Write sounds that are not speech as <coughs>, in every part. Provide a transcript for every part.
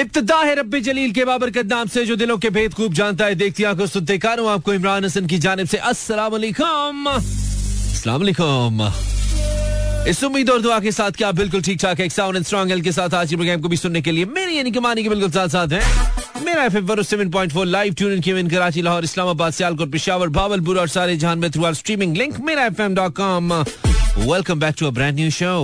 इब्तदा है रब्बी जलील के बाबरकत नाम से, जो दिलों के भेद खूब जानता है, देखती आँखों सुनते कानों, आपको इमरान हसन की जानब से अस्सलाम वालेकुम अस्सलाम वालेकुम इस उम्मीद और दुआ के साथ क्या बिल्कुल ठीक ठाक है साउंड एंड स्ट्रॉन्ग एल के साथ आज की प्रोग्राम को भी सुनने के लिए मेरी, यानी कमानी के बिल्कुल साथ साथ है। Mera F M seven point four live tune in in Karachi Lahore Islamabad Sialkot Peshawar Bahawalpur और सारे जहान में through our streaming link Mera F M dot com welcome back to a brand new show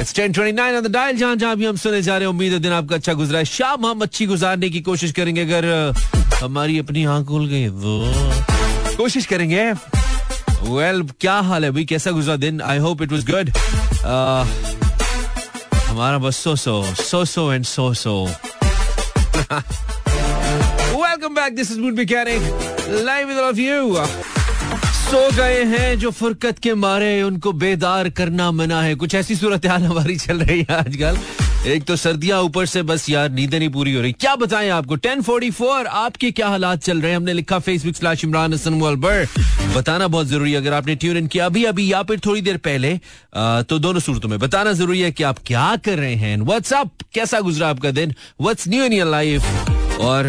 it's 10:29 on the dial जहाँ जहाँ भी हम सुने जा रहे हैं उम्मीद है दिन आपका अच्छा गुजरा है। शाम हम अच्छी गुजारने की कोशिश करेंगे। अगर हमारी अपनी आँख खुल गई वो कोशिश करेंगे। वेल well, क्या हाल है? भाई कैसा गुजरा दिन? I hope it was good हमारा बस so so so so and so so welcome back this is mood mechanic live with of you सो गए हैं जो फुरकत के मारे उनको बेदार करना मना है। कुछ ऐसी सूरत हाल हमारी चल रही है आजकल। एक तो सर्दियाँ ऊपर से बस यार नींदें नहीं पूरी हो रही। क्या बताएँ आपको? 1044 आपके क्या हालात चल रहे हैं? हमने लिखा फेसबुक स्लैश इमरान हसन वलबर बताना बहुत ज़रूरी है अगर आपने ट्यून इन किया। अभी अभी या फिर थोड़ी देर पहले आ, तो दोनों सूरतों में। बताना ज़रूरी है कि आप क्या कर रहे हैं। व्हाट्सअप कैसा गुजरा आपका दिन? What's new in your life और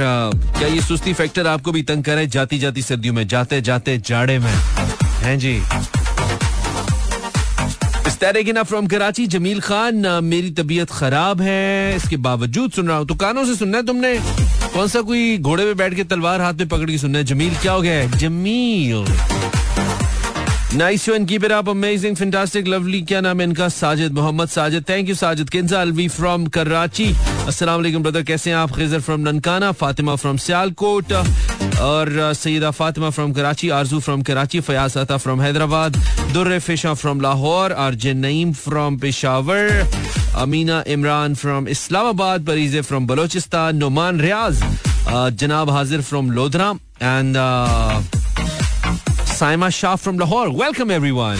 क्या ये सुस्ती फैक्टर आपको भी तंग करे? जाती जाती सर्दियों में, जाते जाते जाड़े में। हैं जी। फ्रॉम कराची, जमील खान मेरी तबीयत खराब है, इसके बावजूद सुन रहा हूँ। तो कानों से सुनना है तुमने? कौन सा कोई घोड़े पे बैठ के तलवार हाथ में पकड़ के सुनना है? जमील, क्या हो गया है? Jameel. Nice one keep it up amazing fantastic lovely क्या नाम है इनका? Sajid, Mohammad Sajid. Thank you Sajid. Kinza Alvi from Karachi. अस्सलाम वालेकुम ब्रदर कैसे हैं आप? खिजर फ्रॉम ननकाना, फातिमा फ्रॉम सियालकोट, और Saeeda Fatima from Karachi, Arzoo from Karachi, Fayaz Ata from Hyderabad, Durr Fisha from Lahore, RJ Naeem from Peshawar, Amina Imran from Islamabad, Parizay from Balochistan, Noman Riaz जनाब हाजिर from Lodhran and Saima Shah from Lahore welcome everyone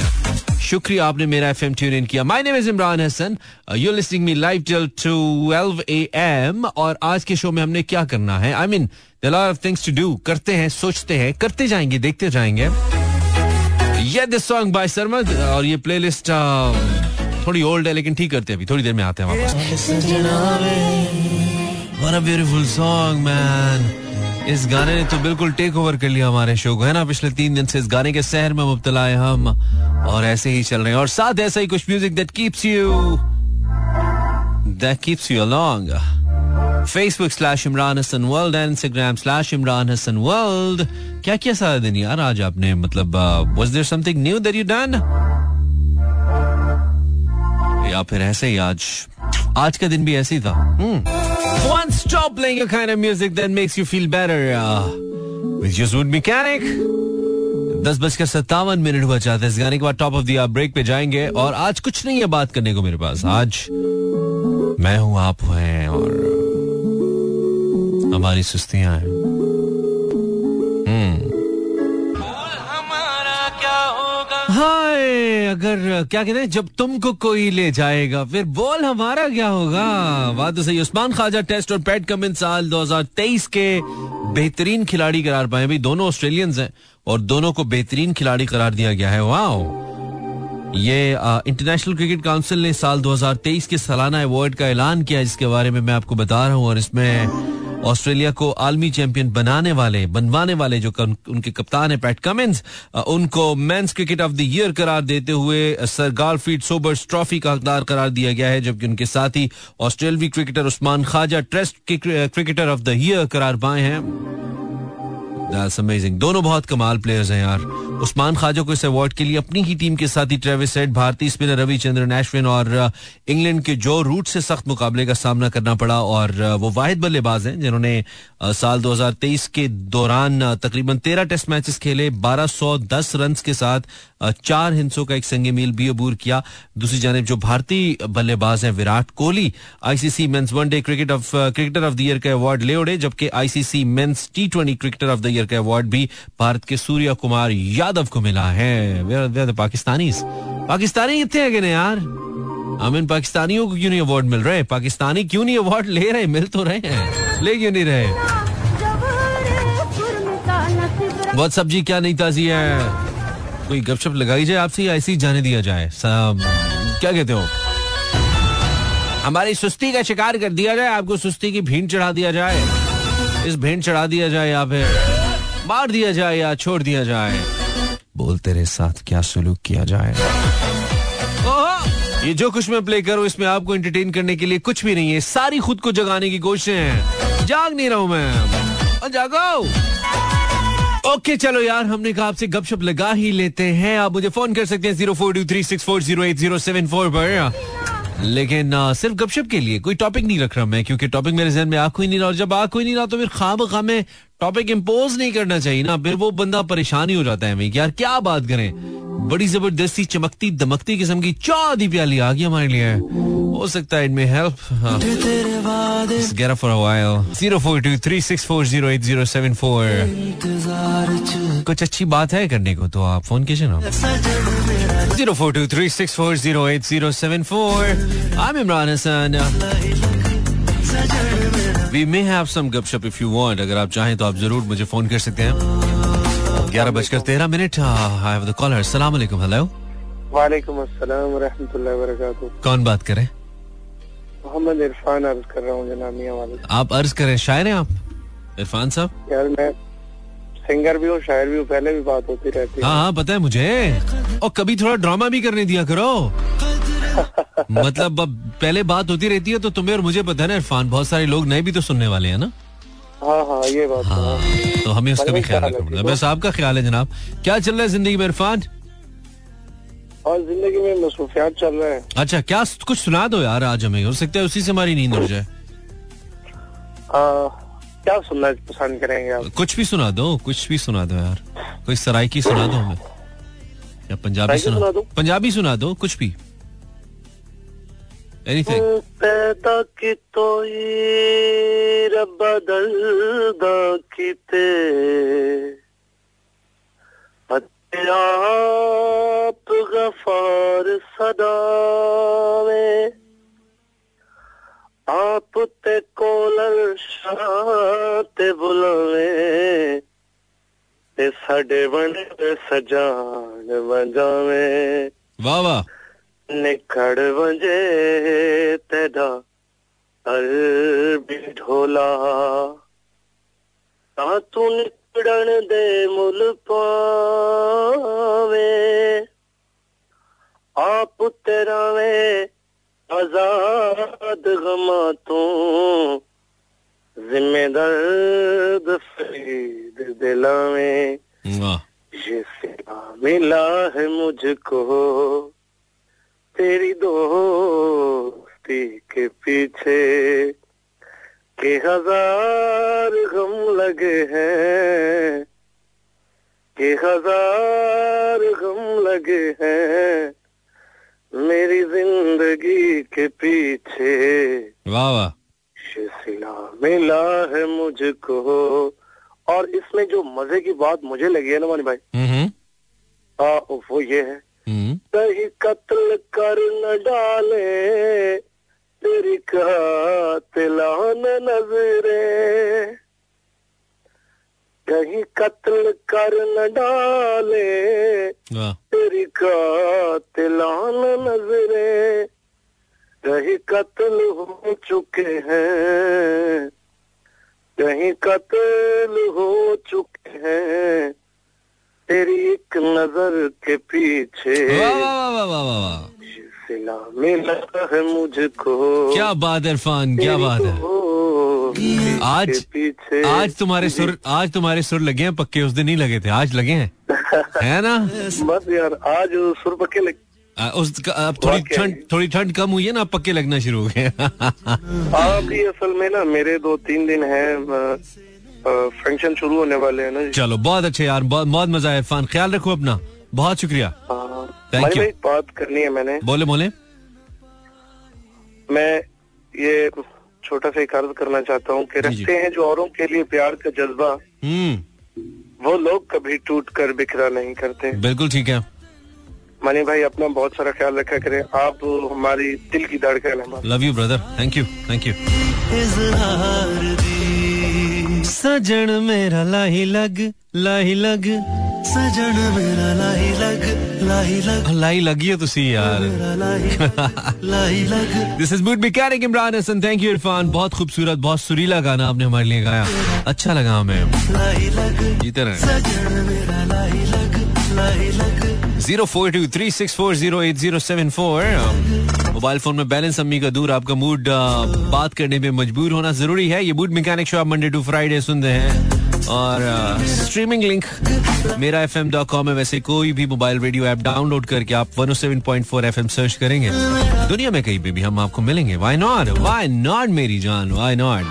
शुक्रिया आपने Mera FM tune in किया। My name is Imran Hasan you listening me live till 12 AM और आज के show में हमने क्या करना है? I mean lot of things to do करते हैं सोचते हैं करते जाएँगे देखते जाएँगे। ये दिस सॉन्ग बाय सरमद और ये प्लेलिस्ट uh, थोड़ी ओल्ड है लेकिन ठीक करते हैं अभी। थोड़ी देर में आते हैं वापस। इस गाने ने तो बिल्कुल टेक ओवर कर लिया हमारे शो को, है ना? पिछले तीन दिन से इस गाने के शहर में मुबतला है हम, और ऐसे ही चल रहे हैं। और साथ ऐसा ही कुछ music that keeps you that keeps you along Facebook slash Imran Hasan world and Instagram slash Imran Hasan world क्या क्या सारा दिन यार आज आपने? मतलब was there something new that you done या फिर ऐसे ही आज आज का दिन भी ऐसे ही था। वन स्टॉप लेंगे kind of music that makes you feel better uh, with your Zoot Mechanic. दस बजकर सत्तावन मिनट हुआ चाहते हैं। इस गाने के बाद टॉप ऑफ़ द ब्रेक पे जाएँगे और आज कुछ नहीं है बात करने को मेरे पास। आज मैं हूँ आप हैं और हमारी सुस्तियाँ हैं। अगर, क्या कहते हैं, जब तुमको कोई ले जाएगा, फिर बोल हमारा क्या होगा? बात तो सही, उस्मान ख्वाजा टेस्ट और पैट कमिन साल 2023 के बेहतरीन खिलाड़ी करार पाए भाई, दोनों ऑस्ट्रेलियंस हैं और दोनों को बेहतरीन खिलाड़ी करार दिया गया है। वाह! ये इंटरनेशनल क्रिकेट काउंसिल ने साल 2023 के सालाना अवार्ड का ऐलान किया जिसके बारे में मैं आपको बता रहा हूँ और इसमें ऑस्ट्रेलिया को आलमी चैंपियन बनाने वाले, बनवाने वाले जो उनके कप्तान है, पैट कमिंस उनको men's cricket of the year करार देते हुए सर गार्लफीड सोबर्स ट्रॉफी का हकदार करार दिया गया है, जबकि उनके साथ ऑस्ट्रेलवी cricketer Usman Khawaja test cricketer of the year करार पाए हैं। दोनों बहुत कमाल प्लेयर्स हैं यार। उस्मान ख्वाजा को इस अवार्ड के लिए अपनी ही टीम के साथ ही ट्रेविस सेट भारतीय स्पिनर रविचंद्रन और इंग्लैंड के जो रूट से सख्त मुकाबले का सामना करना पड़ा और वो वाहिद बल्लेबाज हैं जिन्होंने साल 2023 के दौरान तकरीबन तेरह टेस्ट मैचेस खेले 1210 रन के साथ चार हिंसों का एक संगे मील भी अबूर किया। दूसरी जानब जो भारतीय बल्लेबाज हैं, Virat Kohli ICC men's one day cricket of cricketer of the year का अवार्ड ले उड़े, जबकि ICC men's T twenty cricketer of the year का अवार्ड भी भारत के सूर्य कुमार यादव को मिला है। पाकिस्तानी पाकिस्तानी कितने है कि यार? हम इन पाकिस्तानियों को क्यों नहीं अवार्ड मिल रहे पाकिस्तानी क्यों नहीं अवार्ड ले रहे मिल तो रहे हैं, ले क्यों नहीं रहे? बहुत सब्ज़ी क्या नहीं ताजी है? कोई गपशप लगाई जाए आपसे ऐसे ही जाने दिया जाए? क्या कहते हो? हमारी सुस्ती का शिकार कर दिया जाए, आपको सुस्ती की भीड़ चढ़ा दिया जाए। इस भीड़ चढ़ा दिया जाए या फिर मार दिया जाए या छोड़ दिया जाए। बोल तेरे साथ क्या सुलूक किया जाए। ये जो कुछ मैं प्ले करूँ इसमें आपको एंटरटेन करने के लिए कुछ भी नहीं है। सारी खुद को जगाने की कोशिशें हैं। जाग नहीं रहा हूँ मैं। जागो! ओके चलो यार हमने कहा आपसे गपशप लगा ही लेते हैं। आप मुझे फ़ोन कर सकते हैं zero four two three six four zero eight zero seven four पर। लेकिन आ, सिर्फ़ गपशप के लिए कोई टॉपिक नहीं रख रहा मैं क्योंकि टॉपिक मेरे जहन में आ कोई नहीं रहा। और जब आ कोई नहीं रहा तो फिर खाम खा में टॉपिक इम्पोज नहीं करना चाहिए ना फिर वो बंदा परेशान ही हो जाता है यार क्या बात करें। बड़ी ज़बरदस्ती चमकती दमकती किस्म की चौदी प्याली आ गई हमारे लिए। हो सकता है इनमें help get up for a while 0423640807 कुछ अच्छी बात है करने को तो आप फ़ोन कीजिए ना। 0423640807 I'm Imran Hassan We may have some gupshup if you want. अगर आप चाहें तो आप ज़रूर मुझे फ़ोन कर सकते हैं। ग्यारह बजकर तेरह minute I have the caller अस्सलाम वालेकुम हेलो वालेकुम अस्सलाम वरहमतुल्लाहि वबरकातुहू। कौन बात करे मोहम्मद इरफान अर्ज़ कर रहा हूँ जनाब मियाँ वाले आप अर्ज़ करें शायर हैं आप? इरफान साहब? यार मैं सिंगर भी हूँ शायर भी हूँ पहले भी बात होती रहती है। हाँ हाँ पता है मुझे। और कभी थोड़ा ड्रामा भी करने दिया करो। मतलब अब पहले बात होती रहती है तो तुम्हें और मुझे पता है ना इरफान बहुत सारे लोग नए भी तो सुनने वाले हैं ना? हाँ हाँ ये बात तो हाँ तो हमें उसका भी ख्याल रखना पड़ेगा बस आपका ख्याल है जनाब। क्या चल रहा है ज़िंदगी में इरफान? और ज़िंदगी में मसरूफियात चल रहे हैं। अच्छा क्या कुछ सुना दो यार आज हमें? हो सकता है उसी से हमारी नींद उड़ जाए। क्या सुनना पसंद करेंगे आप? कुछ भी सुना दो कुछ भी सुना दो यार। कोई सराइकी सुना दो हमें। या पंजाबी सुना सुना दूँ? पंजाबी सुना दो कुछ भी। पैदा की तो। कीते आप गफार सदावे आप ते कोलर शाते बुलावे। ते साडे बने सजान बजावे वाह वाह। निखड़ वंजे तेरा अरबी ढोला। ता तू निकड़न दे मुल पावे। आप तेरा वे आज़ाद गमा तू। जिम्मेदार फरीद दिलावे। वाह। ये सिला मिला है मुझको। तेरी दोस्ती के पीछे के हज़ार गम लगे हैं के हज़ार गम लगे हैं मेरी ज़िंदगी के पीछे। वाह वाह। सिला मिला है मुझको। और इसमें जो मज़े की बात मुझे लगी है ना मानी भाई हम्म। हाँ वो ये है हम्म कहीं कत्ल कर न डाले तेरी कातिलान नजरे। कहीं कत्ल कर न डाले तेरी कातिलान नजरे। कहीं कत्ल हो चुके हैं कहीं कत्ल हो चुके हैं तेरी एक नज़र के पीछे सिला मिला है मुझको। क्या बात इरफान क्या बात है। आज- पीछे। आज तुम्हारे सुर आज तुम्हारे सुर लगे हैं पक्के उस दिन नहीं लगे थे आज लगे हैं। है ना? बस यार आज सुर पक्के लग आ, उस अब थोड़ी। ठंड थोड़ी ठंड कम हुई है ना पक्के लगना शुरू हो गए। अभी असल में ना मेरे दो तीन दिन है फ़ंक्शन शुरू होने वाले हैं ना जी। चलो बहुत अच्छे यार बहुत मज़ा आया इरफान ख्याल रखो अपना। बहुत शुक्रिया। हाँ। You. भाई बात करनी है मैंने। बोले बोले। मैं ये छोटा सा एक अर्ज़ करना चाहता हूँ कि। रखते हैं जो औरों के लिए प्यार का जज्बा हम्म। वो लोग कभी टूट कर बिखरा नहीं करते। बिल्कुल ठीक है। मनी भाई अपना बहुत सारा ख्याल रखा करें। आप हमारी दिल की धड़कन है। Love you brother thank you thank you सजन मेरा लाही लग लाही लग। सजन मेरा लाही लग लाही लग। लाई लगी है तुसी यार। लाही लग this is mood mechanic Imran Hasan thank you Irfan बहुत खूबसूरत बहुत सुरीला गाना आपने हमारे लिए गाया। अच्छा लगा हमें। जीते रहे। Zero four two three six four zero zero seven four. Mobile phone में बैलेंस अम्मी का दूर, आपका मूड बात करने में मजबूर होना ज़रूरी है। ये मूड मैकेनिक शो आप मंडे टू फ्राइडे सुन रहे हैं। और streaming link Mera F M dot com है। वैसे कोई भी मोबाइल रेडियो ऐप डाउनलोड करके आप one seven point four F M search करेंगे। दुनिया में कहीं पे भी हम आपको मिलेंगे। वाई नॉट वाई नॉट मेरी जान? वाई नॉट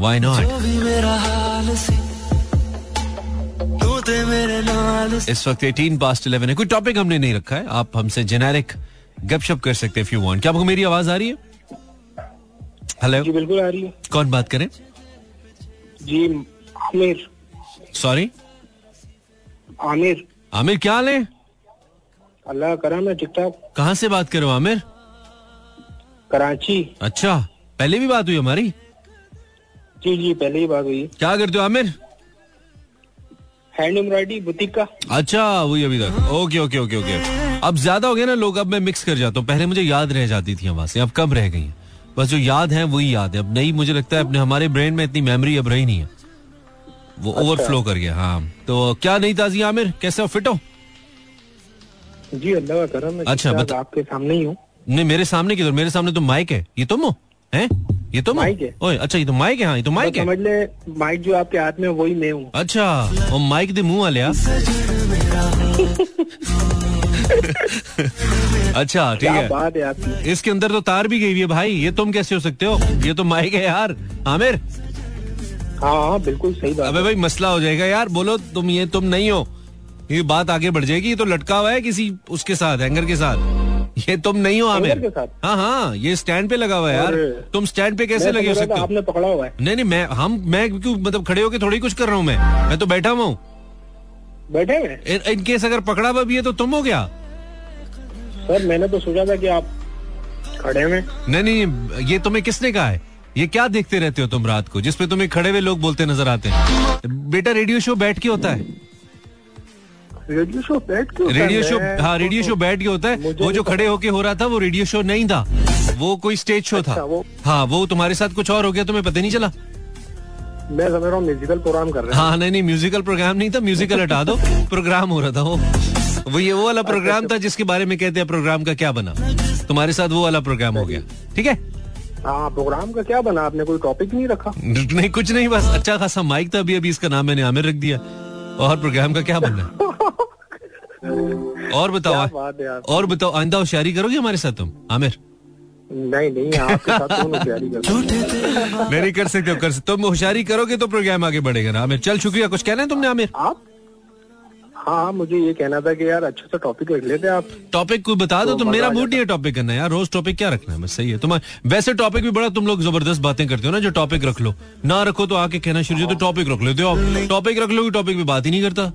वाई नॉट इस वक्त एटीन पास्ट इलेवन है। कोई टॉपिक हमने नहीं रखा है। आप हमसे जेनेरिक गपशप कर सकते हैं वांट क्या आपको मेरी आवाज़ आ रही है? हेलो जी बिल्कुल आ रही है। कौन बात करें? जी आमिर। सॉरी आमिर। आमिर क्या हाल है? अल्लाह करा मैं ठीक ठाक कहाँ से बात कर हो आमिर? कराची। अच्छा पहले भी बात हुई हमारी? जी जी पहले ही बात हुई। क्या करते हो आमिर? हैंड एम्ब्रॉयडरी बुटीक का। अच्छा वही अभी तक। ओके ओके ओके ओके अब ज़्यादा हो गया ना लोग अब मैं मिक्स कर जाता हूँ। पहले मुझे याद रह जाती थी आवाज़ें अब कब रह गई बस जो याद है वही याद है। अब नहीं मुझे लगता है अपने हमारे ब्रेन में इतनी मेमोरी अब रही नहीं है। वो अच्छा। ओवरफ्लो कर गया हाँ। तो क्या नहीं ताजी आमिर? कैसे हो? फिट हो? जी अल्लाह का करम अच्छा बता आपके सामने ही हूँ। नहीं मेरे सामने किधर मेरे सामने तो माइक है। ये तुम हो हैं? ये तो माइक है। ओए अच्छा ये तो माइक है हाँ ये तो माइक है। समझ ले माइक जो आपके हाथ में वही मैं हूँ। अच्छा और माइक दे मुँह वाले <laughs> अच्छा ठीक है। बात है आपकी। इसके अंदर तो तार भी गई हुई है भाई ये तुम कैसे हो सकते हो? ये तो माइक है यार। आमिर? हाँ हाँ बिल्कुल सही बात अबे भाई मसला हो जाएगा यार बोलो तुम ये तुम नहीं हो। ये बात आगे बढ़ जाएगी ये तो लटका हुआ है किसी उसके साथ हैंगर के साथ। <laughs> ये तुम नहीं हो आमिर। हाँ हाँ ये स्टैंड पे लगा हुआ है यार। तुम स्टैंड पे कैसे लगे हो सकते आपने पकड़ा हुआ है। नहीं नहीं मैं हम मैं क्यों मतलब खड़े होके थोड़ी कुछ कर रहा हूँ मैं? मैं तो बैठा हुआ हूँ। बैठे हुए? इन केस अगर पकड़ा हुआ भी है तो तुम हो गया सर मैंने तो सोचा था कि आप खड़े हुए नहीं नहीं ये तुम्हें किसने कहा है? ये क्या देखते रहते हो तुम रात को जिसपे तुम्हें खड़े हुए लोग बोलते नज़र आते हैं? बेटा रेडियो शो बैठ के होता है। रेडियो शो बैठ के रेडियो शो हाँ रेडियो शो बैठ के होता है। वो जो खड़े होके हो रहा था वो रेडियो शो नहीं था। वो कोई स्टेज शो था। अच्छा, हाँ वो तुम्हारे साथ कुछ और हो गया तुम्हें पता नहीं चला? मैं समझ रहा हूँ म्यूजिकल प्रोग्राम कर रहा हाँ। नहीं नहीं म्यूजिकल प्रोग्राम नहीं था म्यूजिकल हटा दो। <laughs> प्रोग्राम हो रहा था वो। वो ये वो वाला प्रोग्राम अच्छा, था जिसके बारे में कहते हैं प्रोग्राम का क्या बना? तुम्हारे साथ वो वाला प्रोग्राम हो गया। ठीक है? हाँ प्रोग्राम का क्या बना? आपने कोई टॉपिक नहीं रखा? <laughs> नहीं कुछ नहीं बस अच्छा खासा माइक था अभी अभी इसका नाम मैंने आमिर रख दिया। और प्रोग्राम का क्या बनना <laughs> और बताओ और बताओ आइंदा होशियारी करोगे हमारे साथ तुम? आमिर? नहीं नहीं आपके साथ नहीं नहीं कर सकते हो कर सकते तुम होशियारी करोगे तो प्रोग्राम आगे बढ़ेगा ना आमिर। चल शुक्रिया। कुछ कहना है तुमने आमिर? आप? हाँ मुझे ये कहना था कि यार अच्छा सा टॉपिक रख लेते आप। टॉपिक कोई बता दो तो तुम मेरा मूड नहीं है टॉपिक करना यार। रोज टॉपिक क्या रखना है? बस सही है। तुम्हारे वैसे टॉपिक भी बड़ा तुम लोग ज़बरदस्त बातें करते हो ना जो टॉपिक रख लो। ना रखो तो आके कहना शुरू तो टॉपिक रख लेते हो टॉपिक रख लो टॉपिक पे बात ही नहीं करता।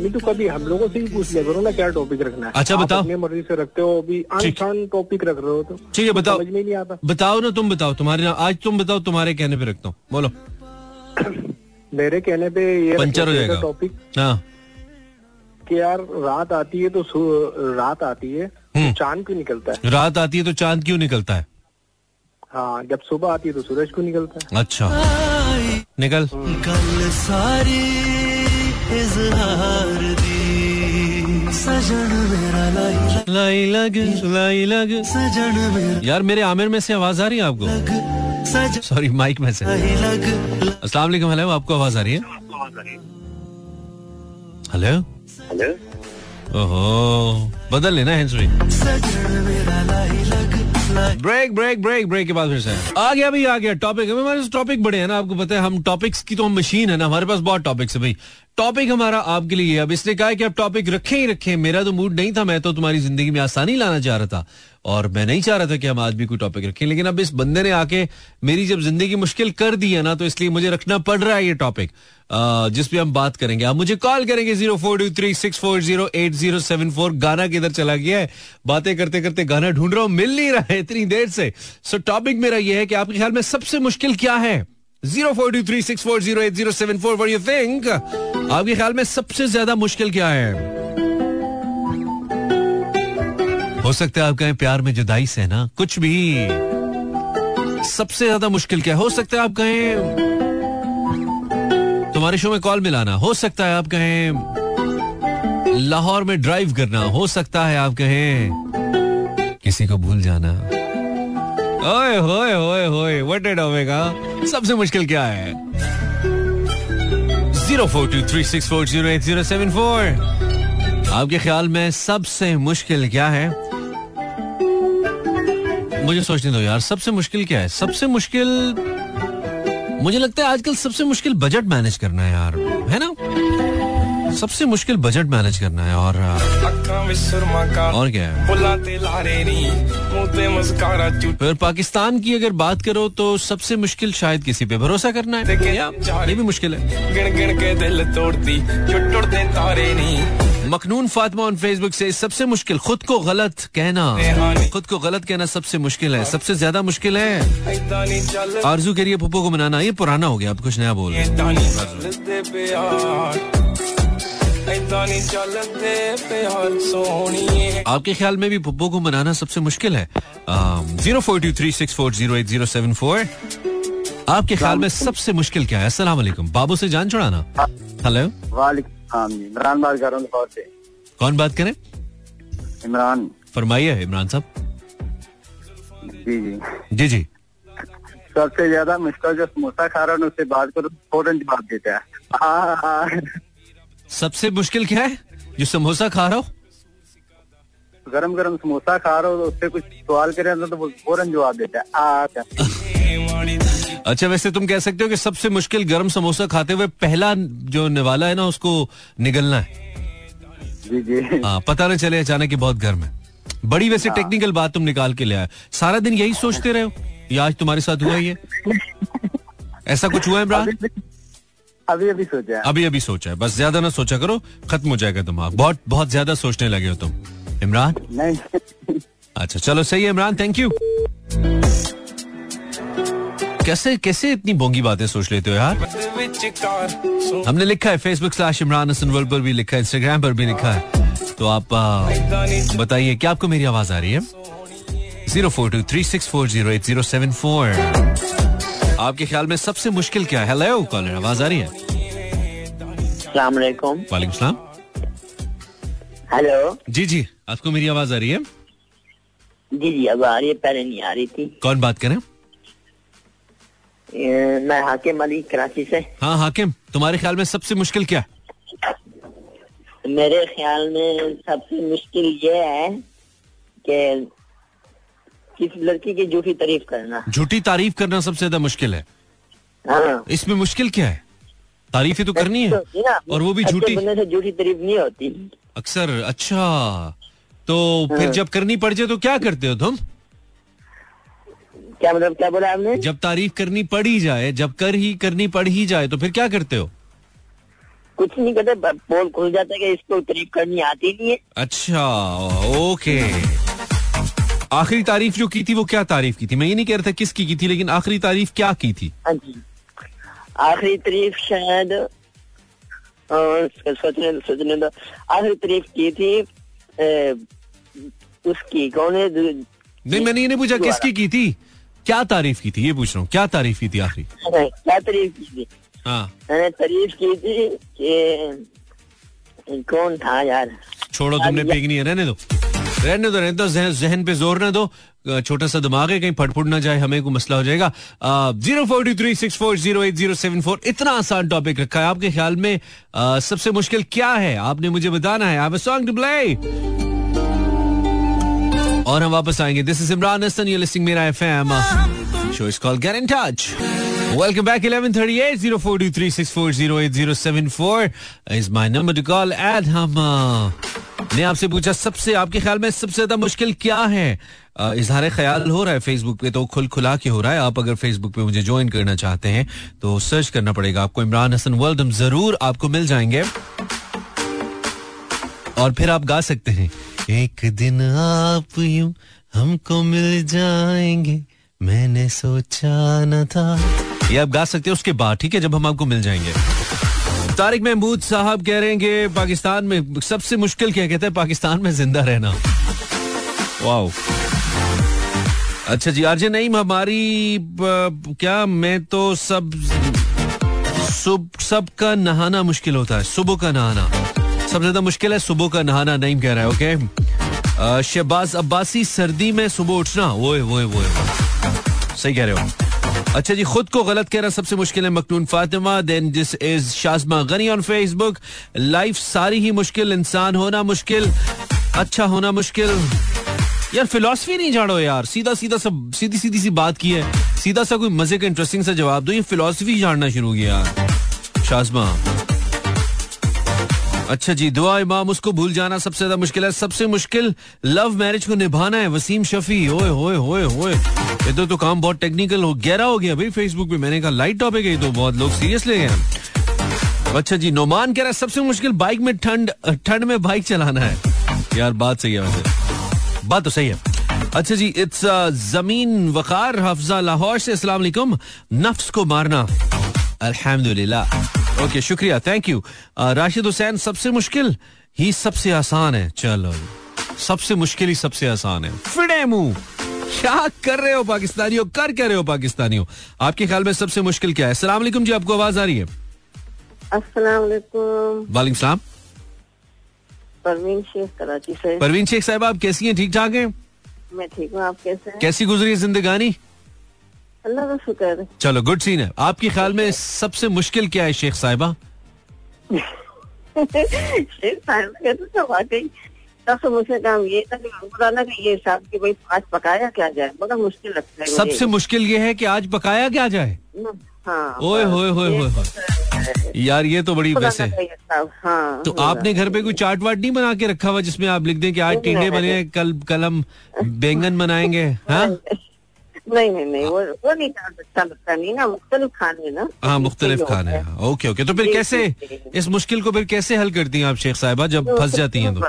नहीं तो कभी हम लोगों से ही पूछ लिया करो ना क्या टॉपिक रखना है। अच्छा बताओ। अपनी मर्ज़ी से रखते हो अभी आसान टॉपिक रख रहे हो तो ठीक है बताओ। समझ में नहीं आता। बताओ ना तुम बताओ तुम्हारे आज तुम बताओ तुम्हारे कहने पे रखता हूँ। बोलो। <coughs> मेरे कहने पे ये पंचर हो जाएगा। टॉपिक हाँ। कि यार रात आती है तो रात आती है तो हम्म। चाँद क्यों निकलता है? रात आती है तो चाँद क्यों निकलता है? हाँ जब सुबह आती है तो सूरज क्यों निकलता है? अच्छा। निकल। कल सारी इजहार दी। सजन मेरा लाई लग लाई लग सजन मेरा यार मेरे आमिर में से आवाज़ आ रही है आपको? सॉरी माइक में से। अस्सलाम वालेकुम हेलो आपको आवाज़ आ रही है? हेलो हेलो ओहो बदल लेना hands break break break break के बाद फिर से। आ गया भाई आ गया। टॉपिक हमारे टॉपिक बड़े हैं ना आपको पता है हम टॉपिक्स की तो हम मशीन है ना हमारे पास बहुत टॉपिक्स है भाई। टॉपिक हमारा आपके लिए अब इसने कहा कि आप टॉपिक रखे ही रखें। मेरा तो मूड नहीं था, मैं तो तुम्हारी ज़िंदगी में आसानी लाना चाह रहा था। और मैं नहीं चाह रहा था कि हम आज भी कोई टॉपिक रखें। लेकिन अब इस बंदे ने आके मेरी जब ज़िंदगी मुश्किल कर दी है ना तो इसलिए मुझे रखना पड़ रहा है ये टॉपिक जिस पे हम बात करेंगे। आप मुझे कॉल करेंगे zero four two three six four zero eight zero seven four गाना किधर चला गया है? बातें करते करते गाना ढूंढ रहा हूँ, मिल नहीं रहा है इतनी देर से। सो टॉपिक मेरा यह है कि आपके ख्याल में सबसे मुश्किल क्या है? Zero four two three six four zero eight zero seven four where you think आपके ख्याल में सबसे ज़्यादा मुश्किल क्या है? हो सकता है आप कहें प्यार में जुदाई से ना? कुछ भी। सबसे ज़्यादा मुश्किल क्या हो? सकता है आप कहें तुम्हारे शो में कॉल मिलाना। हो सकता है आप कहें लाहौर में ड्राइव करना। हो सकता है आप कहें किसी को भूल जाना। ओए होए होए होए व्हाट इट होगा सबसे मुश्किल क्या है? Zero four two three six four zero eight zero seven four. आपके ख्याल में सबसे मुश्किल क्या है? मुझे सोचने दो यार, सबसे मुश्किल क्या है? सबसे मुश्किल मुझे लगता है आजकल सबसे मुश्किल बजट मैनेज करना है यार, है ना? सबसे मुश्किल बजट मैनेज करना है और और क्या है? फिर पाकिस्तान की अगर बात करो तो सबसे मुश्किल शायद किसी पे भरोसा करना है। ये भी मुश्किल है। गिन गिन के दिल तोड़ती तारे नहीं मखनून फातिमा ऑन फेसबुक से सबसे मुश्किल खुद को गलत कहना। खुद को गलत कहना सबसे मुश्किल है सबसे ज़्यादा मुश्किल है। आरज़ू के लिए पुप्पो को मनाना ये पुराना हो गया अब कुछ नया बोल आपके ख्याल में भी पुप्पो को मनाना सबसे मुश्किल है? Zero four two three six four zero eight zero seven four. आपके ख्याल में सबसे मुश्किल क्या है? असला बाबू से जान छुड़ाना। हेलो वालेकुम हाँ इमरान बात कर रहा हूँ कौन बात करें? इमरान। फरमाइए इमरान साहब। जी जी। जी जी। सबसे ज़्यादा मुश्किल जो समोसा खा रहा हूँ उससे बात करो फ़ौरन जवाब देता है। आ, आ, सबसे मुश्किल क्या है? जो समोसा खा रहा हो? गरम गरम समोसा खा रहा हो उससे कुछ सवाल करे तो वो फ़ौरन जवाब देता है अच्छा वैसे तुम कह सकते हो कि सबसे मुश्किल गर्म समोसा खाते हुए पहला जो निवाला है ना उसको निगलना है। जी जी। हाँ पता ना चले अचानक बहुत गर्म है। बड़ी वैसे हाँ। टेक्निकल बात तुम निकाल के ले आए। सारा दिन यही सोचते रहे हो? या आज तुम्हारे साथ हुआ ही है। <laughs> ऐसा कुछ हुआ है इमरान अभी अभी सोचा है। अभी अभी सोचा है। बस ज़्यादा ना सोचा करो खत्म हो जाएगा दिमाग। बहुत बहुत ज़्यादा सोचने लगे हो तुम। इमरान? नहीं। अच्छा चलो सही है इमरान थैंक यू कैसे कैसे इतनी बोंगी बातें सोच लेते हो यार? हमने लिखा है Facebook slash Imran Hasan world पर भी लिखा है इंस्टाग्राम पर भी लिखा है। तो आप बताइए क्या आपको मेरी आवाज़ आ रही है? Zero four two three six four zero eight zero seven four आपके ख्याल में सबसे मुश्किल क्या है? हेलो कॉलर आवाज़ आ रही है? वालेकुम। सलाम। हेलो जी जी आपको मेरी आवाज़ आ रही है? जी जी अब आ रही है पहले नहीं आ रही थी। कौन बात करें मैं हाकिम अली कराची से। हाँ हाकिम तुम्हारे ख्याल में सबसे मुश्किल क्या? मेरे ख्याल में सबसे मुश्किल ये है कि किसी लड़की की झूठी तारीफ़ करना। झूठी तारीफ़ करना सबसे ज़्यादा मुश्किल है। हाँ। इसमें मुश्किल क्या है? तारीफ़ ही तो करनी है और वो भी झूठी झूठी तारीफ़ नहीं होती। अक्सर अच्छा। तो फिर हाँ। जब करनी पड़ जाए तो क्या करते हो तुम? क्या मतलब क्या बोला आपने? जब तारीफ़ करनी पड़ी जाए जब कर ही करनी पड़ ही जाए तो फिर क्या करते हो? कुछ नहीं करते पोल खुल जाता है कि इसको तारीफ़ करनी आती नहीं है। अच्छा ओके। आखिरी तारीफ़ जो की थी वो क्या तारीफ़ की थी? मैं ये नहीं कह रहा था किसकी की थी लेकिन आखिरी तारीफ़ क्या की थी? हाँ आखिरी तारीफ़ शायद सोचने सोचने दो आखिरी तारीफ़ की थी उसकी कौन है? नहीं मैंने ये नहीं पूछा किसकी की थी? क्या तारीफ़ की थी? ये पूछ रहा हूँ क्या तारीफ़ की थी आखिरी? क्या तारीफ़ की थी? हाँ। मैंने तारीफ़ की थी कि कौन था यार? छोड़ो तुमने फेंकनी है रहने दो। रहने दो रहने दो जहन पे ज़ोर न दो। छोटा सा दिमाग है कहीं फटफुट ना जाए हमें को मसला हो जाएगा। Zero four two three six four zero eight zero seven four इतना आसान टॉपिक रखा है। आपके ख्याल में आ, सबसे मुश्किल क्या है? आपने मुझे बताना है। आप सॉन्ग टू प्ले और हम वापस आएँगे। This is Imran Hasan you listening Mera FM show is called get in touch welcome back 11380423640807 is my number to call at हम ने आपसे पूछा, सबसे आपके ख्याल में सबसे ज़्यादा मुश्किल क्या है? इजहार ख्याल हो रहा है फेसबुक पे तो खुल खुला के हो रहा है। आप अगर फेसबुक पे मुझे ज्वाइन करना चाहते हैं तो सर्च करना पड़ेगा आपको। इमरान हसन वर्ल्ड, हम ज़रूर आपको मिल जाएँगे। और फिर आप गा सकते हैं, एक दिन आप यूँ हमको मिल जाएँगे, मैंने सोचा न था। ये आप गा सकते हैं उसके बाद, ठीक है, जब हम आपको मिल जाएँगे। तारिक महमूद साहब कह रहे हैं पाकिस्तान में सबसे मुश्किल क्या कहते हैं? पाकिस्तान में ज़िंदा रहना। वाओ। अच्छा जी, आरजे नहीं हमारी क्या मैं तो सब, सुब सब का नहाना मुश्किल होता है, सुबह का नहाना। सबसे ज़्यादा मुश्किल है सुबह का नहाना नहीं कह रहा है, ओके? शहबाज अब्बासी, सर्दी में सुबह उठना वो वो वो सही कह रहे हो। अच्छा जी, खुद को गलत कह रहा सबसे मुश्किल है मकनून Fatima then this is Shazma Ghani on Facebook life सारी ही मुश्किल, इंसान होना मुश्किल अच्छा होना मुश्किल। यार फिलोसफी नहीं जानो यार, सीधा सीधा सब, सीधी सीधी सी बात की है। सीधा सा कोई मज़े का इंटरेस्टिंग सा जवाब दो, ये फिलोसफी जानना शुरू किया यार शाजमा। अच्छा जी दुआ इमाम उसको भूल जाना सबसे ज़्यादा मुश्किल है। सबसे मुश्किल लव मैरिज को निभाना है। वसीम शफी ओए होए होए होए। ये तो, तो काम बहुत टेक्निकल हो गहरा हो गया भाई फेसबुक पे। मैंने कहा लाइट टॉपिक है तो बहुत लोग सीरियस ले गए अच्छा जी नोमान कह रहा है सबसे मुश्किल बाइक में ठंड ठंड में बाइक चलाना है। यार बात सही है वैसे। बात तो सही है। अच्छा जी इट्स ज़मीन वकार हफ्जा लाहौर से वालेकुम। नफ्स को मारना। अल्हम्दुलिल्लाह। ओके शुक्रिया थैंक यू राशिद हुसैन सबसे मुश्किल ही सबसे आसान है। चलो सबसे मुश्किल ही सबसे आसान है। फिड़े मुँह। क्या कर रहे हो पाकिस्तानियों? कर क्या रहे हो पाकिस्तानियों? आपके ख्याल में सबसे मुश्किल क्या है? सलाम जी आपको आवाज़ आ रही है? वालेकुम सलाम। परवीन शेख कराची से। परवीन शेख साहब आप कैसी हैं? ठीक ठाक हैं? मैं ठीक हूँ आप कैसे हैं? कैसी गुजरी है जिंदगानी? अल्लाह का शुक्र है। चलो गुड सीन है। आपके ख्याल में सबसे मुश्किल क्या है शेख साहिबा? शेख साहिबा तो वाकई सबसे मुश्किल काम ये था कि कि ये साहब की भाई आज पकाया क्या जाए? बड़ा मुश्किल लगता है सबसे मुश्किल ये है कि आज पकाया क्या जाए? हाँ ओए होए होए होए। यार ये तो बड़ी वैसे। हाँ तो आपने घर पे कोई चाट वाट नहीं बना के रखा हुआ जिसमें आप लिख दें कि आज टिंडे बने कल कल हम बैंगन बनाएँगे हाँ नहीं नहीं नहीं वो वो नहीं अच्छा लगता नहीं ना मुख्तलिफ़ खाने ना। हाँ मुख्तलिफ़ खाने ओके। ओके तो फिर कैसे इस मुश्किल को फिर कैसे हल करती हैं आप शेख साहिबा जब तो फंस जाती हैं तो?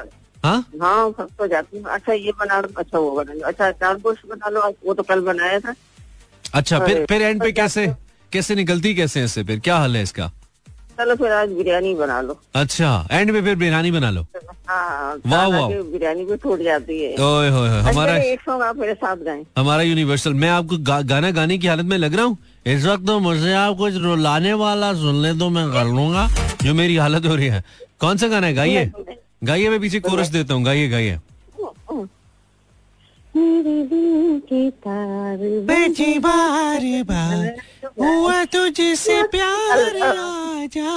हाँ? हाँ फंस तो जाती हूँ। अच्छा ये बना लो अच्छा वो बना लो। अच्छा चार गोश्त बना लो वो तो कल बनाया था। अच्छा फिर फिर एंड पे कैसे कैसे निकलती कैसे इससे? फिर क्या हल है इसका? चलो फिर आज बिरयानी बना लो। अच्छा एंड में फिर बिरयानी बना लो। हाँ, वाह वाह। बिरयानी भी टूट जाती है। ओए होए अच्छा, हमारा एक सॉन्ग आप मेरे साथ गाएँ। हमारा यूनिवर्सल मैं आपको गा, गाना गाने की हालत में लग रहा हूँ। इस वक्त तो मुझे आप कुछ रुलाने वाला सुन ले तो मैं कर लूँगा जो मेरी हालत हो रही है। कौन सा गाना है? गाइए। गाइए मैं पीछे कोरस देता हूँ। गाइए गाइए। मेरे दिल के तार बजे बार बार हुआ तुझसे प्यार आजा।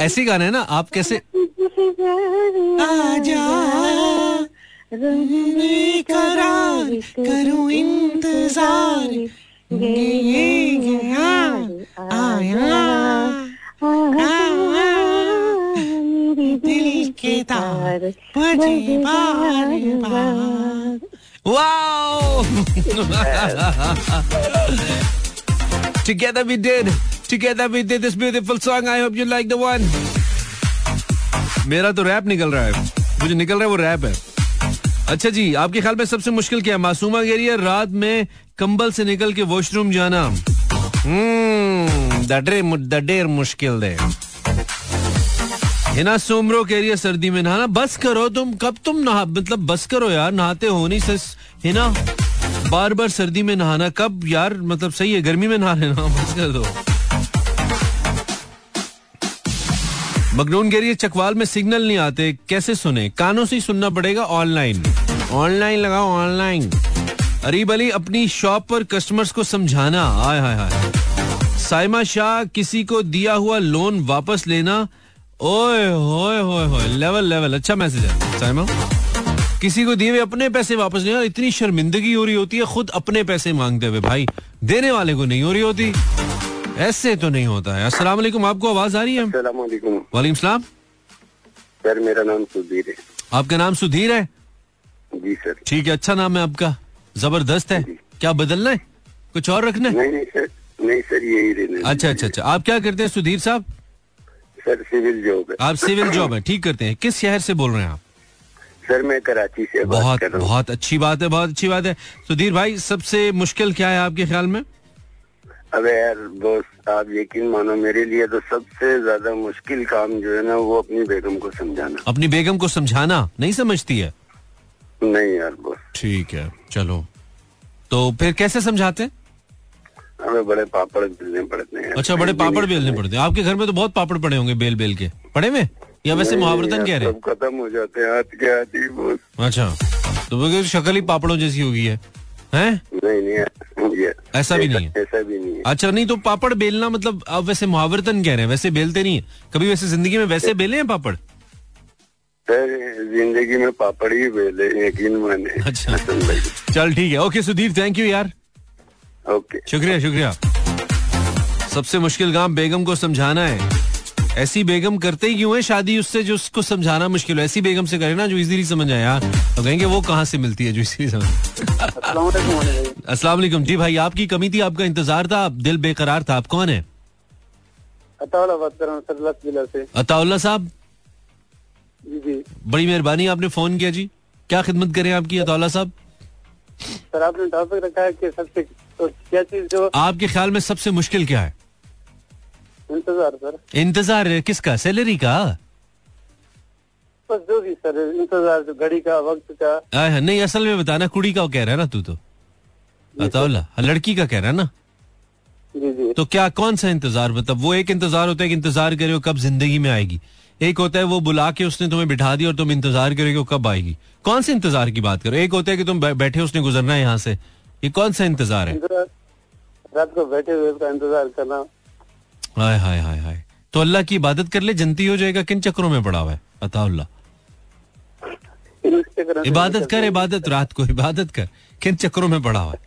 ऐसी गाने है ना आप कैसे आजा। करार करूँ इंतज़ार आया बार <laughs> Together we did. Together we did this beautiful song. I hope you like the one. मेरा तो रैप निकल रहा है। मुझे निकल रहा है वो रैप है। अच्छा जी आपके ख्याल में सबसे मुश्किल क्या है? मासूमा कह रही है रात में कंबल से निकल के वॉशरूम जाना। हम्म डेर मुश्किल दे। हिना सोमरो कह रही है सर्दी में नहाना। बस करो तुम, कब तुम नहा मतलब बस करो यार, नहाते हो नहीं सस हिना बार बार सर्दी में नहाना, कब यार मतलब सही है, गर्मी में नहा लेना, <laughs> बस कर दो। मगनून कह रही है, चकवाल में सिग्नल नहीं आते, कैसे सुने? कानों से ही सुनना पड़ेगा ऑनलाइन। ऑनलाइन लगाओ, ऑनलाइन। अरीब अली, अपनी शॉप पर कस्टमर्स को समझाना, आय, हाय हाय। साइमा शाह, किसी को दिया हुआ लोन वापस लेना ओए होए होए होए लेवल लेवल अच्छा मैसेज है। साइमा किसी को दिए हुए अपने पैसे वापस नहीं इतनी शर्मिंदगी हो रही होती है खुद अपने पैसे मांगते हुए भाई देने वाले को नहीं हो रही होती। ऐसे तो नहीं होता है। अस्सलाम वालेकुम आपको आवाज़ आ रही है? वालेकुम। सलाम। सर मेरा नाम सुधीर है। आपका नाम सुधीर है? जी सर। ठीक है अच्छा नाम है आपका। ज़बरदस्त है। क्या बदलना है? कुछ और रखना है? नहीं नहीं सर नहीं सर यही अच्छा अच्छा अच्छा। आप क्या करते हैं सुधीर साहब? सर सिविल जॉब है। आप सिविल जॉब है ठीक करते हैं। किस शहर से बोल रहे हैं आप? सर मैं कराची से बहुत बहुत अच्छी बात है बहुत अच्छी बात है। सुधीर भाई सबसे मुश्किल क्या है आपके ख्याल में? अबे यार दोस्त आप यकीन मानो मेरे लिए तो सबसे ज़्यादा मुश्किल काम जो है ना वो अपनी बेगम को समझाना। अपनी बेगम को समझाना? नहीं समझती है? नहीं यार बॉस। ठीक है चलो। तो फिर कैसे समझाते? हैं हमें बड़े पापड़ बेलने पड़ते हैं। अच्छा बड़े पापड़ बेलने पड़ते हैं। आपके घर में तो बहुत पापड़ पड़े होंगे बेल बेल के। पड़े में या वैसे मुहावरतन कह रहे सब खत्म हो जाते हैं हाथ के हाथ ही बॉस हैं अच्छा तो वो शक्ल ही पापड़ों जैसी होगी है। हैं? नहीं नहीं ऐसा भी नहीं है। ऐसा भी नहीं है। अच्छा नहीं तो पापड़ बेलना मतलब आप वैसे मुहावरतन कह रहे हैं वैसे बेलते नहीं है। कभी वैसे ज़िंदगी में वैसे बेले हैं पापड़? ज़िंदगी में पापड़ ही बेले यकीन माने। अच्छा। <laughs> चल ठीक है। ओके सुधीर थैंक यू यार। ओके शुक्रिया शुक्रिया। सबसे मुश्किल काम बेगम को समझाना है। ऐसी बेगम करते ही क्यों है? शादी उससे जो उसको समझाना मुश्किल हो। ऐसी बेगम से करे ना जो इजीली समझ आए यार तो कहेंगे वो कहाँ से मिलती है जो इजीली समझ अस्सलाम वालेकुम जी भाई आपकी कमी थी आपका इंतज़ार था आप दिल बेकरार था। आप कौन है? अतावला बात कर रहा हूँ सर लस जिला से अताउल्ला साहब। जी जी। बड़ी मेहरबानी आपने फ़ोन किया जी। क्या खिदमत करें आपकी अताउल्ला साहब? सर आपने टॉपिक रखा है कि सबसे तो क्या चीज़ जो आपके ख्याल में सबसे मुश्किल क्या है? इंतज़ार सर। इंतज़ार किसका? सैलरी का? बस जो भी सर इंतज़ार जो घड़ी का वक्त का। आय, नहीं असल में बताना कुड़ी का कह रहा है ना तू तो। अताउल्ला लड़की का कह रहा है ना? जी जी। तो क्या कौन सा इंतज़ार मतलब वो एक इंतज़ार होता है कि इंतज़ार करे हो कब ज़िंदगी में आएगी। एक होता है वो बुला के उसने तुम्हें बिठा दिया और तुम इंतज़ार करोगे कब आएगी। कौन से इंतज़ार की बात करो? एक होता है कि तुम बैठे उसने गुजरना है यहाँ से। ये कौन सा इंतज़ार है? रात को बैठे हुए उसका इंतज़ार करना। हाय हाय हाय हाय। तो अल्लाह की इबादत कर ले जनती हो जाएगा किन चक्रों में पड़ा हुआ है? अताउल्ला इबादत कर इबादत रात को इबादत कर। किन चक्रों में पड़ा हुआ है?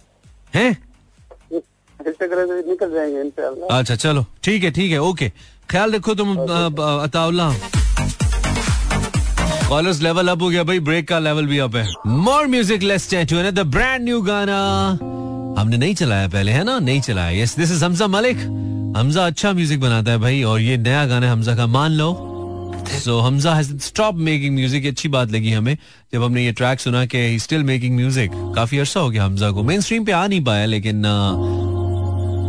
हैं? निकल जाएँगे अच्छा चलो। ठीक है ठीक है ओके। ख्याल रखो तुम अताउल्ला कॉलर्स लेवल अप हो गया भाई ब्रेक का लेवल भी अप है। More music let's change to another brand new गाना। हमने नहीं चलाया पहले है ना? नहीं चलाया। Yes this is Hamza Malik Hamza अच्छा म्यूज़िक बनाता है भाई और ये नया गाना है हमजा का मान लो। So Hamza has stop making music अच्छी बात लगी हमें। जब हमने ये ट्रैक सुना कि स्टिल मेकिंग म्यूज़िक काफ़ी अरसा हो गया हमजा को। मेन स्ट्रीम पे आ नहीं पाया लेकिन अ,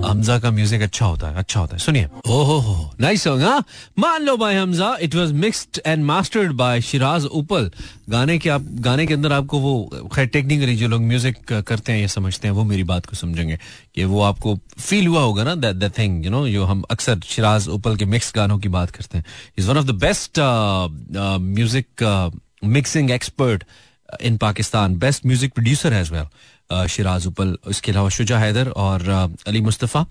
हमजा का म्यूज़िक अच्छा होता है अच्छा होता है। सुनिए। ओहो हो नाइस सॉन्ग हाँ? मान लो भाई Hamza it was mixed and mastered by Shiraz Uppal गाने के आप, गाने के अंदर आपको वो, खैर टेक्निकली जो लोग म्यूज़िक करते हैं, ये समझते हैं, वो मेरी बात को समझेंगे। कि वो आपको फील हुआ होगा ना दैट थिंग यू नो जो हम अक्सर शिराज उपल के मिक्स गानों की बात करते हैं। Is one of the best music mixing expert in Pakistan best music producer as well Shiraz Uppal इसके अलावा शुजा हैदर और Ali Mustafa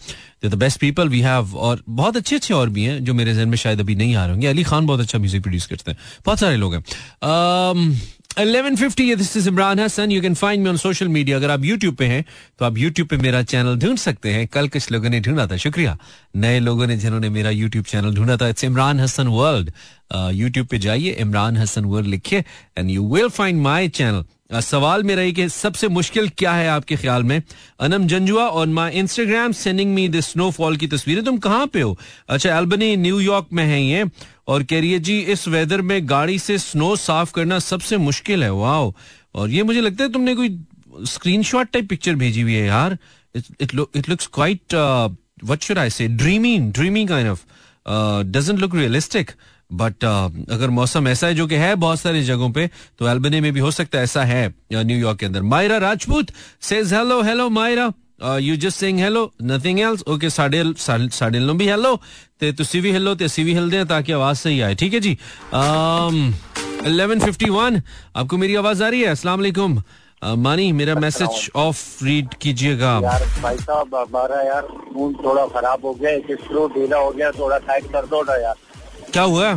the best people we have और बहुत अच्छे अच्छे और भी हैं जो मेरे जहन में शायद अभी नहीं आ रहे होंगे अली खान बहुत अच्छा म्यूज़िक प्रोड्यूस करते हैं बहुत सारे लोग हैं um, 1150 this is Imran Hasan you can find me on social media अगर आप यूट्यूब पे हैं तो आप यूट्यूब पे मेरा चैनल ढूंढ सकते हैं कल कुछ लोगों ने ढूंढा था शुक्रिया नए लोगों ने जिन्होंने मेरा यूट्यूब चैनल ढूंढा था it's Imran Hasan world YouTube पे जाइए, इमरान हसन वर्ल्ड लिखिए and you will find my channel सवाल मेरा ये कि सबसे मुश्किल क्या है आपके ख्याल में? Anam Janjua on my Instagram sending me this snowfall की तस्वीरें। तुम कहाँ पे हो? अच्छा एल्बनी न्यूयॉर्क में है ये। और कह रही है, जी, इस वेदर में गाड़ी से स्नो साफ़ करना सबसे मुश्किल है। वाओ और ये मुझे लगता है तुमने कोई स्क्रीनशॉट टाइप पिक्चर भेजी हुई है यार। It looks quite what should I say dreamy dreamy kind of doesn't look realistic but अगर मौसम ऐसा है जो कि है बहुत सारी जगहों पे तो एल्बनी में भी हो सकता है ऐसा है uh, न्यूयॉर्क के अंदर Myra Rajput says hello hello Myra you just saying hello nothing else okay साडे साडे नो भी हेलो ते तुसी भी हेलो ते ਅਸੀਂ ਵੀ ਹਿਲਦੇ हैं ताकि आवाज सही आए ठीक है जी इलेवन फिफ्टी वन आपको मेरी आवाज आ रही है अस्सलाम वालेकुम Uh, मानी मेरा मैसेज ऑफ रीड कीजिएगा यार भाई साहब हमारा यार मूड थोड़ा खराब हो गया एक स्क्रू ढीला हो गया थोड़ा टाइट कर दो ना यार क्या हुआ?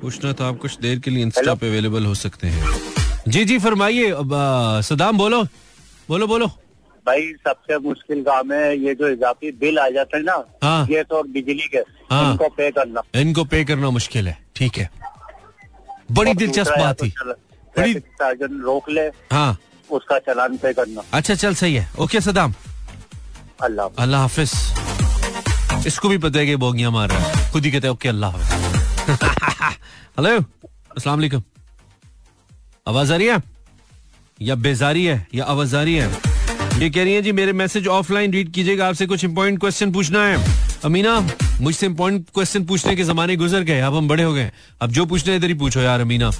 पूछना था आप कुछ देर के लिए इंस्टा पे अवेलेबल हो सकते हैं। जी जी फरमाइए। अब, सदाम बोलो। बोलो बोलो। भाई सबसे मुश्किल काम है ये जो इजाफी बिल आ जाते हैं ना हाँ। गैस और बिजली के हाँ। इनको पे करना। इनको पे करना मुश्किल है ठीक है। बड़ी दिलचस्प बात तो थी। बड़ी सर्जन रोक ले हाँ। उसका चलान पे करना। अच्छा चल सही है। ओके सदाम। अल्लाह। अल्लाह हाफिज। इसको भी पता है कि बोगियाँ मार रहा है। खुद ही कहते हैं ओके अल्लाह हेलो <laughs> अस्सलाम वालेकुम। आवाज़ आ रही है? या बेजारी है या आवाज़ आ रही है? ये कह रही है जी मेरे मैसेज ऑफलाइन रीड कीजिएगा आपसे कुछ इंपॉर्टेंट क्वेश्चन पूछना है। अमीना मुझसे इंपॉर्टेंट क्वेश्चन पूछने के जमाने गुजर गए अब हम बड़े हो गए अब जो पूछना है इधर ही पूछो यार अमीना।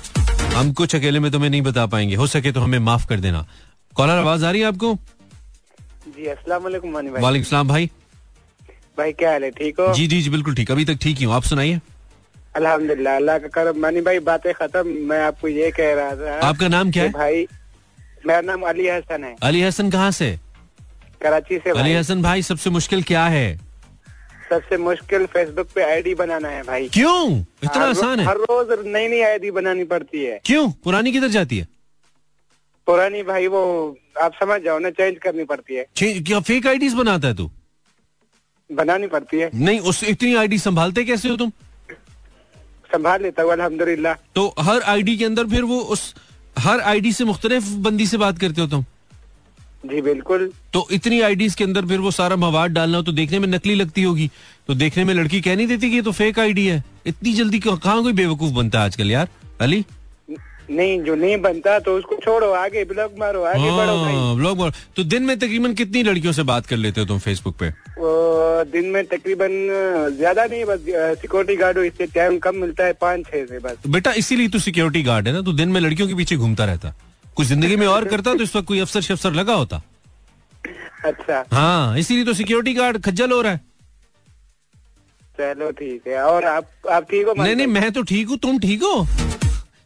हम कुछ अकेले में तुम्हें नहीं बता पाएँगे। हो सके तो हमें माफ़ कर देना। कॉलर आवाज़ आ रही है आपको? जी अस्सलाम वालेकुम भाई वालेकुम भाई। भाई क्या हाल है? ठीक हो? जी जी जी बिल्कुल ठीक। अभी तक ठीक ही हूँ। आप सुनाइए। अल्हम्दुलिल्लाह अल्लाह का करम मानी भाई बातें खत्म। मैं आपको ये कह रहा था आपका नाम क्या है? भाई मेरा नाम अली हसन है। अली हसन कहाँ से? कराची से अली हसन भाई सबसे मुश्किल क्या है? सबसे मुश्किल फेसबुक पे आईडी बनाना है भाई। क्यों? इतना आसान है। हर रोज नई नई आईडी बनानी पड़ती है। क्यों? पुरानी किधर जाती है? पुरानी भाई वो आप समझ जाओ ना चेंज करनी पड़ती है। क्या फेक आईडीज बनाता है तू? बनानी पड़ती है। नहीं उस इतनी आईडी संभालते कैसे हो तुम? संभाल लेता हूँ अल्हम्दुलिल्लाह। तो हर आईडी के अंदर फिर वो उस हर आईडी से मुख्तलिफ़ बंदी से बात करते हो तुम? जी बिल्कुल। तो इतनी आईडीज के अंदर फिर वो सारा मवाद डालना हो तो देखने में नकली लगती होगी। तो देखने में लड़की कह नहीं देती कि ये तो फेक आईडी है। इतनी जल्दी कहाँ कोई बेवकूफ़ बनता है आजकल यार? अली? नहीं जो नहीं बनता तो उसको छोड़ो आगे ब्लॉग मारो आगे बढ़ो भाई हाँ, ब्लॉग मारो। तो दिन में तकरीबन कितनी लड़कियों से बात कर लेते हो तुम फेसबुक पे? वो दिन में तकरीबन ज़्यादा नहीं बस सिक्योरिटी गार्ड हो इससे टाइम कम मिलता है पाँच छह से बस। तो बेटा इसीलिए तू सिक्योरिटी गार्ड है ना तू दिन में लड़कियों के पीछे घूमता रहता। कुछ ज़िंदगी में और करता तो इस वक्त कोई अफसर शफसर लगा होता। अच्छा। हाँ इसीलिए तो सिक्योरिटी गार्ड खज्जल हो रहा है। चलो ठीक है और आप आप ठीक हो? नहीं नहीं मैं तो ठीक हूँ तुम ठीक हो?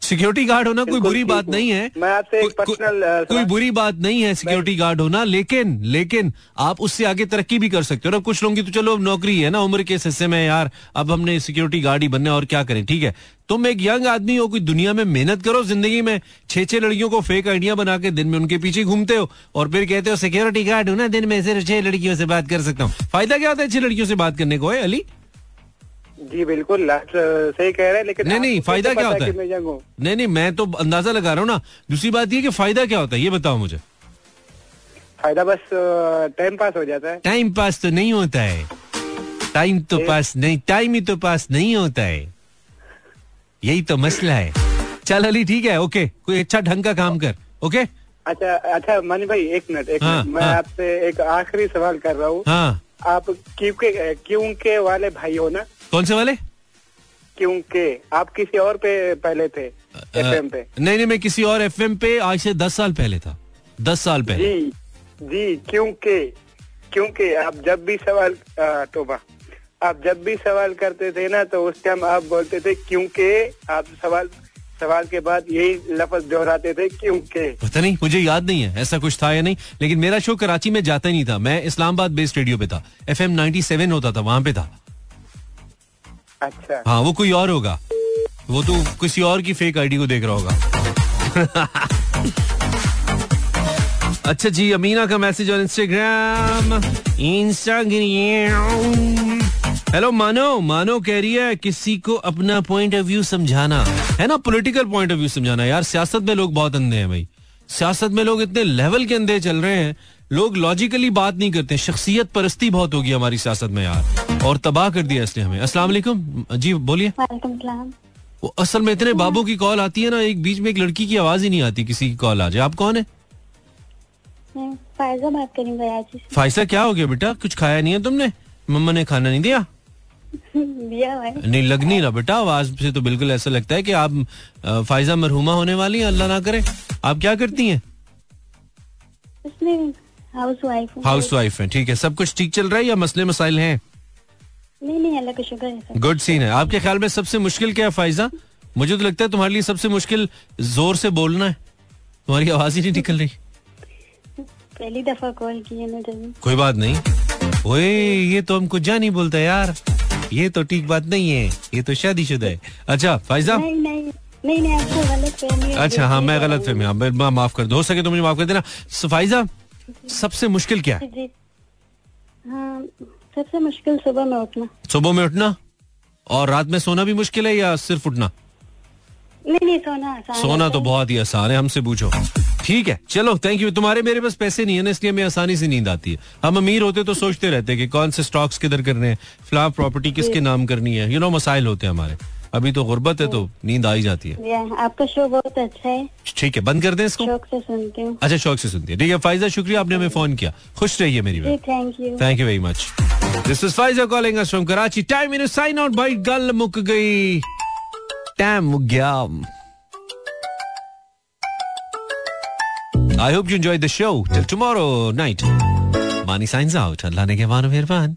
सिक्योरिटी गार्ड होना कोई बुरी बात नहीं है। मैं आपसे पर्सनल, कोई- कोई बुरी बात नहीं है सिक्योरिटी गार्ड होना लेकिन लेकिन आप उससे आगे तरक्की भी कर सकते हो। ना कुछ लोगों की तो चलो अब नौकरी है ना उम्र के हिस्से में यार अब हमने सिक्योरिटी गार्ड ही बनना और क्या करें ठीक है? तुम एक यंग आदमी हो कोई दुनिया में मेहनत करो ज़िंदगी में छह छह लड़कियों को फेक आइडिया बना के दिन में उनके पीछे घूमते हो और फिर कहते हो सिक्योरिटी गार्ड हूँ ना दिन में सिर्फ़ छह लड़कियों से बात कर सकता हूँ। फ़ायदा क्या होता है छह लड़कियों से बात करने को है अली? जी बिल्कुल सही कह रहे हैं लेकिन नहीं नहीं फ़ायदा क्या होता है? नहीं नहीं मैं तो अंदाज़ा लगा रहा हूँ ना। दूसरी बात ये कि फ़ायदा क्या होता है ये बताओ मुझे। फ़ायदा बस टाइम पास हो जाता है। टाइम पास तो नहीं होता है। टाइम तो पास नहीं टाइम ही तो पास नहीं होता है। यही तो मसला है। चल अली ठीक है ओके कोई अच्छा ढंग का काम कर ओके अच्छा अच्छा मनी भाई एक मिनट एक हाँ, मिनट मैं हाँ। आपसे एक आखिरी सवाल कर रहा हूँ। हाँ। आप क्यों के क्यों के वाले भाई हो ना कौन से वाले? क्यों के आप किसी और पे पहले थे एफएम पे। नहीं नहीं मैं किसी और एफएम पे आज से दस साल पहले था। दस साल पहले। जी जी क्योंकि क्योंकि आप जब भी सवाल तोबा आप जब भी सवाल करते थे ना तो उस टाइम आप बोलते थे क्योंकि? आप सवाल सवाल के बाद यही लफ्ज दोहराते थे क्योंकि? पता नहीं मुझे याद नहीं है ऐसा कुछ था या नहीं लेकिन मेरा शो कराची में जाता ही नहीं था। मैं इस्लामाबाद बेस्ड रेडियो पे था। एफ़ एम होता था वहाँ पे था। अच्छा। हाँ वो कोई और होगा। वो तो किसी और की फेक आईडी को देख रहा होगा। अच्छा जी, अमीना का मैसेज और इंस्टाग्राम इंस्टाग्राम हेलो मानो मानो कह रही है, किसी को अपना पॉइंट ऑफ़ व्यू समझाना। है ना पॉलिटिकल पॉइंट ऑफ़ व्यू समझाना। यार, सियासत में लोग बहुत अंधे हैं भाई। सियासत में लोग इतने लेवल के अंधे चल रहे हैं। लोग लॉजिकली बात नहीं करते। शख्सियत परस्ती बहुत होगी हमारी सियासत में, यार। और तबाह कर दिया इसने हमें। अस्सलाम वालेकुम। जी बोलिए। वो असल में इतने बाबू की कॉल आती है ना एक बीच में एक लड़की की आवाज़ ही नहीं आती किसी की कॉल आ जाए। आप कौन है? फायजा बात फायसा क्या हो गया बेटा? कुछ खाया नहीं है तुमने? मम्मा ने खाना नहीं दिया? <laughs> दिया नहीं लग नहीं रहा बेटा आवाज़ से तो बिल्कुल ऐसा लगता है कि आप फायजा मरहुमा होने वाली हैं अल्लाह ना करे। आप क्या करती हैं? हाउस वाइफ हाउस वाइफ हैं ठीक है। सब कुछ ठीक चल रहा है या मसले मसाइल हैं? नहीं नहीं अल्लाह का शुक्र है गुड सीन है। आपके ख्याल में सबसे मुश्किल क्या है फायजा मुझे तो लगता है तुम्हारे लिए सबसे मुश्किल ज़ोर से बोलना है। तुम्हारी आवाज़ ही नहीं निकल रही। पहली दफ़ा कॉल की है कोई बात नहीं। ओए ये तो हमको जा नहीं बोलता यार। ये तो ठीक बात नहीं है। ये तो शादीशुदा है। अच्छा फायजा नहीं नहीं नहीं नहीं आपको गलत फहमी अच्छा हाँ मैं गलत फहमी हाँ, माफ़ कर दो। हो सके तो मुझे माफ़ कर देना। सो, फायजा सबसे मुश्किल क्या है? हाँ सबसे मुश्किल सुबह में उठना। सुबह में उठना? और रात में सोना भी मुश्किल है या सिर्फ़ उठना? नहीं नहीं सोना आसान सोना तो बहुत ही आसान है हमसे पूछो। ठीक है चलो थैंक यू तुम्हारे मेरे पास पैसे नहीं है ना इसलिए हमें आसानी से नींद आती है। हम अमीर होते तो सोचते रहते कि कौन से स्टॉक्स किधर करने हैं फ्लैट प्रॉपर्टी किसके नाम करनी है। यू नो मसाइल होते हैं हमारे। अभी तो गुर्बत है तो नींद आ ही जाती है। आपका शो बहुत अच्छा है। ठीक है बंद कर दें इसको? शौक से सुनती हूँ। अच्छा शौक से सुनती है। ठीक है फाइजा शुक्रिया आपने हमें फ़ोन किया। खुश रहिए मेरी बहन thank you thank you very much this is Faiza calling us from Karachi time in sign out भाई गल मुक गई। टाइम मुक गया। I hope you enjoy the show till tomorrow night Mani signs out अल्लाह ने के मानो मेहरबान।